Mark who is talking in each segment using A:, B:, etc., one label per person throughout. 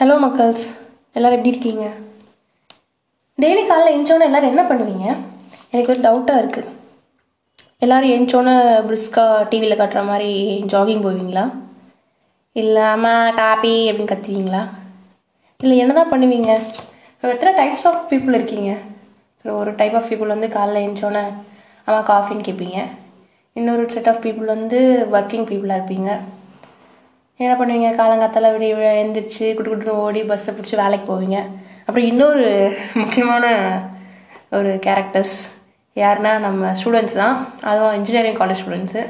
A: Hello மக்கள்ஸ் எல்லோரும் எப்படி இருக்கீங்க? டெய்லி காலைல எழுந்தோன்னே எல்லோரும் என்ன பண்ணுவீங்க? எனக்கு ஒரு டவுட்டாக இருக்குது எல்லோரும் எழுந்தோன்னே பிரிஸ்காக டிவியில் காட்டுற மாதிரி ஜாகிங் போவீங்களா? இல்லை அம்மா காப்பி அப்படின்னு கத்துவீங்களா? இல்லை என்ன தான் பண்ணுவீங்க எத்தனை டைப்ஸ் ஆஃப் பீப்புள் இருக்கீங்க? ஸோ ஒரு டைப் ஆஃப் பீப்புள் வந்து காலைல எழுந்தோன்னே அம்மா காஃபின்னு கேட்பீங்க. இன்னொரு செட் ஆஃப் பீப்புள் வந்து ஒர்க்கிங் பீப்புளாக இருப்பீங்க. என்ன பண்ணுவீங்க? காலங்காத்தால விடிய விடிய எழுந்திரிச்சு குட்டு குட்டுன்னு ஓடி பஸ்ஸை பிடிச்சி வேலைக்கு போவீங்க. அப்புறம் இன்னொரு முக்கியமான ஒரு கேரக்டர்ஸ் யாருன்னா நம்ம ஸ்டூடெண்ட்ஸ் தான். அதுவும் இன்ஜினியரிங் காலேஜ் ஸ்டூடெண்ட்ஸு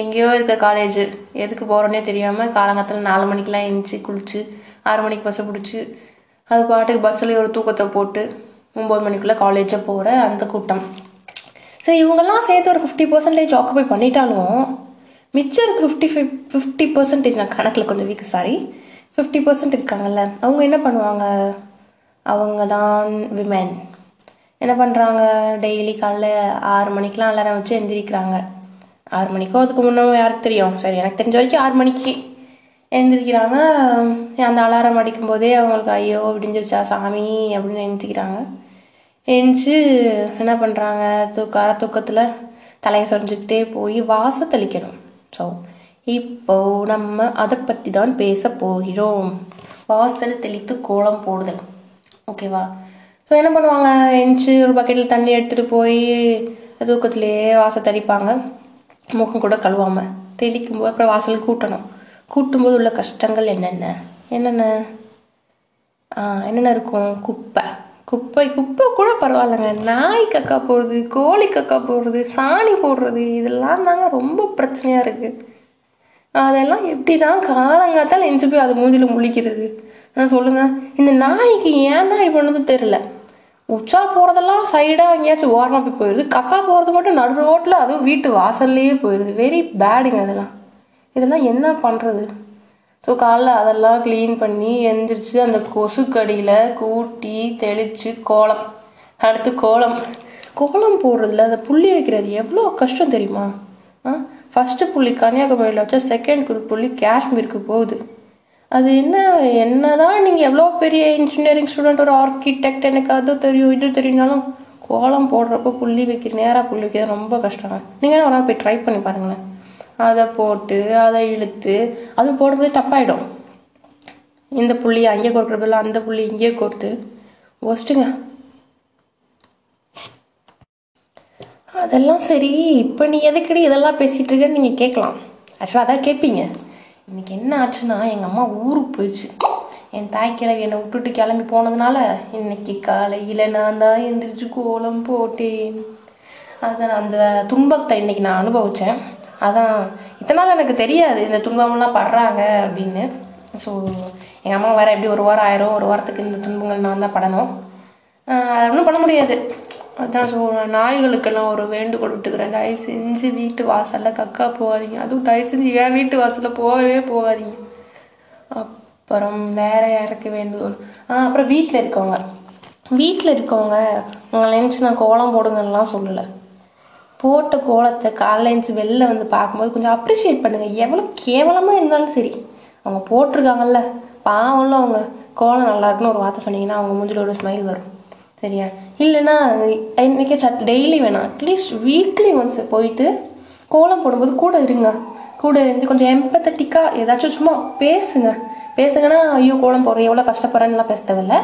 A: எங்கேயோ இருக்க காலேஜ் எதுக்கு போகிறோன்னே தெரியாமல் காலங்காத்தில் நாலு மணிக்கெலாம் எழுந்துச்சி குளிச்சு ஆறு மணிக்கு பஸ்ஸை பிடிச்சி அது பாட்டுக்கு பஸ்ஸில் ஒரு தூக்கத்தை போட்டு ஒம்பது மணிக்குள்ளே காலேஜை போகிற அந்த கூட்டம். சரி இவங்கெல்லாம் சேர்த்து ஒரு ஃபிஃப்டி பர்சன்டேஜ் ஆக்குபை பண்ணிட்டாலும் மிச்சம் இருக்கு ஃபிஃப்டி ஃபிஃப் ஃபிஃப்டி பர்சன்டேஜ் நான் கணக்கில் கொஞ்சம் வீக் சாரி ஃபிஃப்டி பர்சன்ட் இருக்காங்கல்ல அவங்க என்ன பண்ணுவாங்க? அவங்க தான் விமென் என்ன பண்ணுறாங்க டெய்லி காலைல ஆறு மணிக்கெலாம் அலாரம் வச்சு எந்திரிக்கிறாங்க. ஆறு மணிக்கோ அதுக்கு முன்னே யாருக்கு தெரியும்? சரி எனக்கு தெரிஞ்ச வரைக்கும் ஆறு மணிக்கு எழுந்திரிக்கிறாங்க அந்த அலாரம் அடிக்கும் போதே அவங்களுக்கு ஐயோ விடிஞ்சிருச்சா சாமி அப்படின்னு எழுந்திரிக்கிறாங்க எழுந்துச்சு என்ன பண்ணுறாங்க தூக்க தூக்கத்தில் தலையை சொரிஞ்சுக்கிட்டே போய் வாச தெளிக்கணும் ஸோ இப்போ நம்ம அதை பற்றி தான் பேச போகிறோம். வாசல் தெளித்து கோலம் போடுதல். ஓகேவா ஸோ என்ன பண்ணுவாங்க? எஞ்சி ஒரு பக்கெட்டில் தண்ணி எடுத்துகிட்டு போய் தூக்கத்திலேயே வாசல் தெளிப்பாங்க. முகம் கூட கழுவாமல் தெளிக்கும் போது அப்புறம் வாசல் கூட்டணும். கூட்டும்போது உள்ள கஷ்டங்கள் என்னென்ன? என்னென்ன? என்னென்ன இருக்கும்? குப்பை. குப்பை குப்பை கூட பரவாயில்லைங்க. நாய் கக்கா போடுறது கோழி கக்கா போடுறது சாணி போடுறது இதெல்லாம் தாங்க ரொம்ப பிரச்சனையாக இருக்குது அதெல்லாம் எப்படி தான் காலங்காத்தால் எஞ்சி போய் அது மூஞ்சில் முழிக்கிறது? நான் சொல்லுங்கள் இந்த நாய்க்கு ஏன் தான் இப்படி பண்ணது தெரில உச்சா போகிறதெல்லாம் சைடாக எங்கேயாச்சும் ஓரமாக போய் போயிடுது. கக்கா போகிறது மட்டும் நடு ரோட்டில் அதுவும் வீட்டு வாசல்லையே போயிடுது. வெரி பேடுங்க அதெல்லாம் இதெல்லாம் என்ன பண்ணுறது ஸோ காலைல அதெல்லாம் க்ளீன் பண்ணி எந்திரிச்சு அந்த கொசுக்கடியில் கூட்டி தெளித்து கோலம். அடுத்து கோலம். கோலம் போடுறதுல அந்த புள்ளி வைக்கிறது எவ்வளோ கஷ்டம் தெரியுமா? ஆ? ஃபஸ்ட்டு புள்ளி கன்னியாகுமரியில் வச்சா செகண்ட் புள்ளி காஷ்மீருக்கு போகுது. அது என்ன என்ன தான் நீங்கள் எவ்வளோ பெரிய இன்ஜினியரிங் ஸ்டூடெண்ட் ஒரு ஆர்கிடெக்ட் எனக்கு அது தெரியும் இது தெரியும்னாலும் கோலம் போடுறப்போ புள்ளி வைக்கிற நேராக புள்ளி வைக்கிறது ரொம்ப கஷ்டங்க நீங்கள் ஒரு நாள் போய் ட்ரை பண்ணி பாருங்களேன். அதை போட்டு அதை இழுத்து அதுவும் போடும்போது தப்பாயிடும். இந்த புள்ளி அங்கே பதில் அந்த புள்ளி இங்கே கோர்த்து ஒஸ்ட்டுங்க. அதெல்லாம் சரி இப்போ நீ எதுக்கடி இதெல்லாம் பேசிகிட்டு இருக்கன்னு நீங்கள் கேட்கலாம் ஆக்சுவலாக அதான் கேட்பீங்க. இன்னைக்கு என்ன ஆச்சுன்னா எங்கள் அம்மா ஊருக்கு போயிடுச்சு. என் தாய் கிழவி என்னை விட்டுட்டு கிளம்பி போனதுனால இன்னைக்கு காலையில் நான் தான் எந்திரிச்சு கோலம் போட்டேன். அதை அந்த துன்பத்தை இன்றைக்கி நான் அனுபவித்தேன் அதான். இத்தனை நாள் எனக்கு தெரியாது இந்த துன்பமெல்லாம் படுறாங்க அப்படின்னு. ஸோ எங்கள் அம்மா வேறு எப்படி ஒரு வாரம் ஆயிரும் ஒரு வாரத்துக்கு இந்த துன்பங்கள் நான் தான் படணும். அதை ஒன்றும் பண்ண முடியாது. அதான் ஸோ நாய்களுக்கெல்லாம் ஒரு வேண்டுகோள் விட்டுக்கிறேன். தயவு செஞ்சு வீட்டு வாசலில் கக்கா போகாதீங்க. அதுவும் தயவு செஞ்சு ஏன் வீட்டு வாசலில் போகவே போகாதீங்க. அப்புறம் வேற யாருக்கு வேண்டுகோள்? ஆ அப்புறம் வீட்டில் இருக்கவங்க. வீட்டில் இருக்கவங்க உங்களை நினச்சி நான் கோலம் போடுங்கலாம் சொல்லலை. போட்ட கோலத்தை காலைல வெளில வந்து பார்க்கும்போது கொஞ்சம் அப்ரிஷியேட் பண்ணுங்கள் எவ்வளோ கேவலமாக இருந்தாலும் சரி. அவங்க போட்டிருக்காங்கல்ல. பாவம்ல அவங்க கோலம் நல்லா இருக்குன்னு ஒரு வார்த்தை சொன்னீங்கன்னா அவங்க மூஞ்சில் ஒரு ஸ்மைல் வரும். சரியா? இல்லைன்னா இன்றைக்கே சட் டெய்லி வேணாம் அட்லீஸ்ட் வீக்லி ஒன்ஸ் போயிட்டு கோலம் போடும்போது கூட இருங்க. கூட இருந்து கொஞ்சம் எம்பத்தட்டிக்காக ஏதாச்சும் சும்மா பேசுங்க. பேசுங்கன்னா ஐயோ கோலம் போடுறேன். எவ்வளோ கஷ்டப்படுறேன்னுலாம் பேச தேவையில்ல.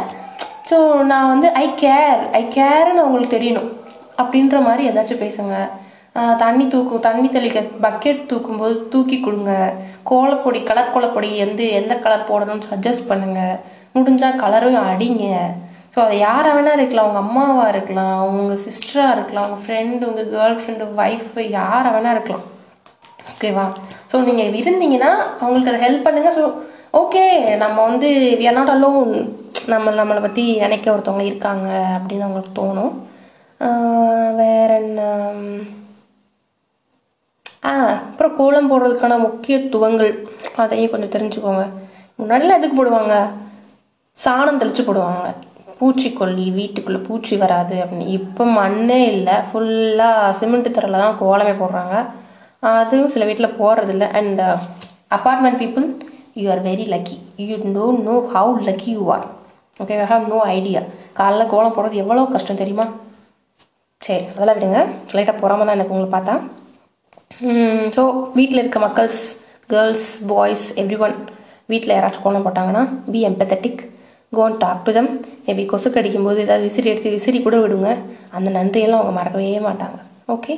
A: ஸோ நான் வந்து ஐ கேர் ஐ கேர்னு அவங்களுக்கு தெரியணும். அப்படின்ற மாதிரி ஏதாச்சும் பேசுங்க. தண்ணி தூக்கும் தண்ணி தெளிக்க பக்கெட் தூக்கும்போது தூக்கி கொடுங்க. கோலப்பொடி கலர் கோலப்பொடி வந்து எந்த கலர் போடணும்னு சஜஸ்ட் பண்ணுங்க. முடிஞ்சால் கலரும் அடிங்க. ஸோ அது யாராக வேணால் இருக்கலாம். அவங்க அம்மாவாக இருக்கலாம். உங்கள் சிஸ்டராக இருக்கலாம். உங்கள் ஃப்ரெண்டு உங்கள் கேர்ள் ஃப்ரெண்டு ஒய்ஃபு யாராக வேணா இருக்கலாம். ஓகேவா ஸோ நீங்கள் இருந்தீங்கன்னா அவங்களுக்கு அதை ஹெல்ப் பண்ணுங்கள் ஸோ ஓகே நம்ம வந்து வி ஆர் நாட் அலோன் நம்ம நம்மளை பற்றி நினைக்க ஒருத்தவங்க இருக்காங்க அப்படின்னு அவங்களுக்கு தோணும். வேற என்ன ஆ அப்புறம் கோலம் போடுறதுக்கான முக்கியத்துவங்கள் அதையும் கொஞ்சம் தெரிஞ்சுக்கோங்க முன்னாடிலாம் எதுக்கு போடுவாங்க சாணம் தெளித்து போடுவாங்க பூச்சிக்கொல்லி வீட்டுக்குள்ளே பூச்சி வராது அப்படின்னு இப்போ மண்ணே இல்லை ஃபுல்லாக சிமெண்ட் தரையில் தான் கோலமே போடுறாங்க அதுவும் சில வீட்டில் போடுறதில்ல and apartment people you are very lucky you don't know how lucky you are okay I have no idea காலைல கோலம் போடுறது எவ்வளோ கஷ்டம் தெரியுமா சரி அதெல்லாம் விடுங்க. லைட்டாக போகாமல் தான் எனக்கு உங்களை பார்த்தா. ஸோ வீட்டில் இருக்க மக்கள்ஸ் கேர்ள்ஸ் பாய்ஸ் எவ்ரி ஒன் வீட்டில் யாராச்சும் கோலம் போட்டாங்கன்னா be empathetic go and talk to them maybe கொசு கடிக்கும்போது ஏதாவது விசிறி எடுத்து விசிறி கூட விடுங்க. அந்த நன்றியெல்லாம் அவங்க மறக்கவே மாட்டாங்க. Okay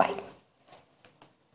A: bye